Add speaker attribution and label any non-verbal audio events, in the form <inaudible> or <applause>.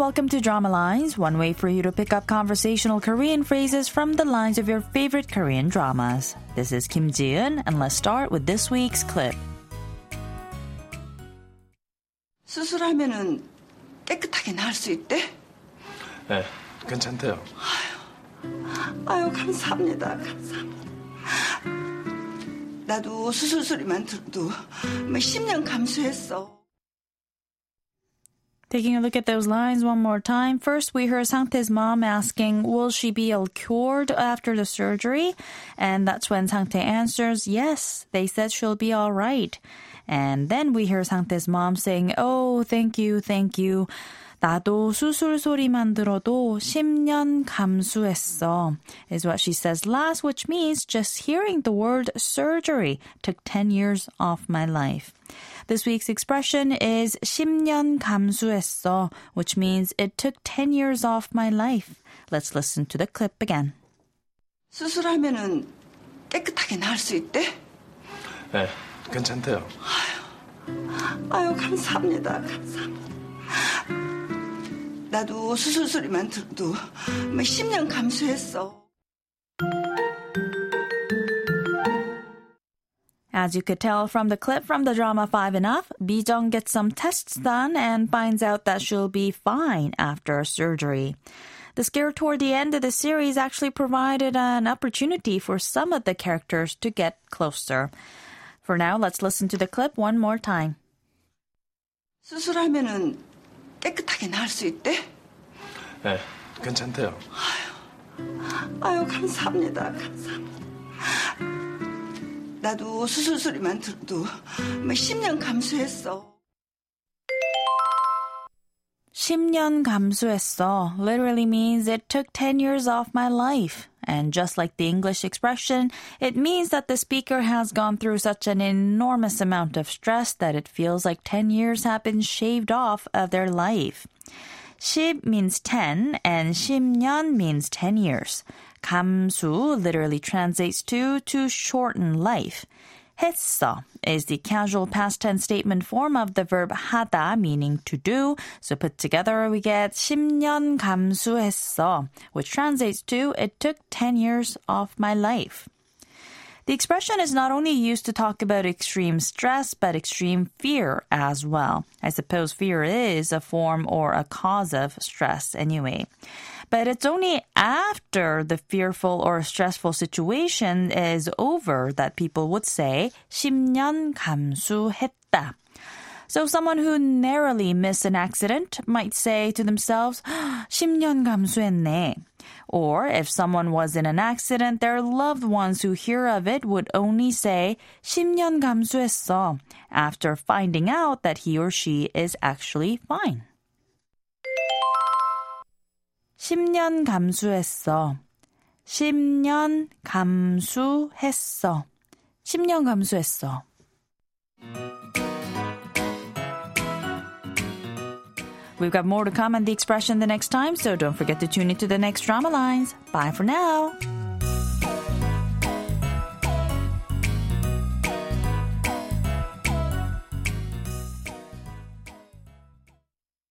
Speaker 1: welcome to Drama Lines, one way for you to pick up conversational Korean phrases from the lines of your favorite Korean dramas. This is Kim Ji-eun, and let's start with this week's clip.
Speaker 2: 수술하면은 깨끗하게 나을 수 있대?
Speaker 3: 네, 괜찮대요.
Speaker 2: 아유 감사합니다 감사합니다 나도 수술 소리만 들어도 뭐 10년 감수했어
Speaker 1: Taking a look at those lines one more time. First, we heard Sangtae's mom asking, will she be all cured after the surgery? And that's when Sangtae answers, yes, they said she'll be all right. And then we hear Sangtae's mom saying, oh, thank you, thank you. 나도 수술 소리만 들어도 10년 감수했어, is what she says last, which means just hearing the word surgery took 10 years off my life. This week's expression is 10년 감수했어, which means it took 10 years off my life. Let's listen to the clip again.
Speaker 2: 수술하면은 깨끗하게 나을 수 있대?
Speaker 3: 네, 괜찮대요.
Speaker 2: 아유 감사합니다 감사합니다 나도 수술 소리만 들어도 뭐 10년 감수했어
Speaker 1: As you could tell from the clip from the drama Five Enough, Bijong gets some tests done and finds out that she'll be fine after surgery. The scare toward the end of the series actually provided an opportunity for some of the characters to get closer. For now, let's listen to the clip one more time.
Speaker 2: 수술하면은 깨끗하게 나을 수 있대?
Speaker 3: 네, 괜찮대요.
Speaker 2: 아유 감사합니다 감사합니다 나도 수술 소리만 들어도 뭐 10년 감수했어
Speaker 1: 10년 감수했어 literally means it took 10 years off my life. And just like the English expression, it means that the speaker has gone through such an enormous amount of stress that it feels like 10 years have been shaved off of their life. 10 means 10 and 10년 means 10 years. 감수 literally translates to to shorten life. 했어 is the casual past tense statement form of the verb 하다, meaning to do. So put together, we get 10년 감수했어, which translates to it took 10 years off my life. The expression is not only used to talk about extreme stress, but extreme fear as well. I suppose fear is a form or a cause of stress anyway. But it's only after the fearful or stressful situation is over that people would say 10년 감수했다. So someone who narrowly missed an accident might say to themselves, <gasps> 10년 감수했네. Or if someone was in an accident, their loved ones who hear of it would only say 10년 감수했어 after finding out that he or she is actually fine. 10년 감수했어. 10년 감수했어. 10년 감수했어. We've got more to come on the expression the next time, so don't forget to tune into the next drama lines. Bye for now.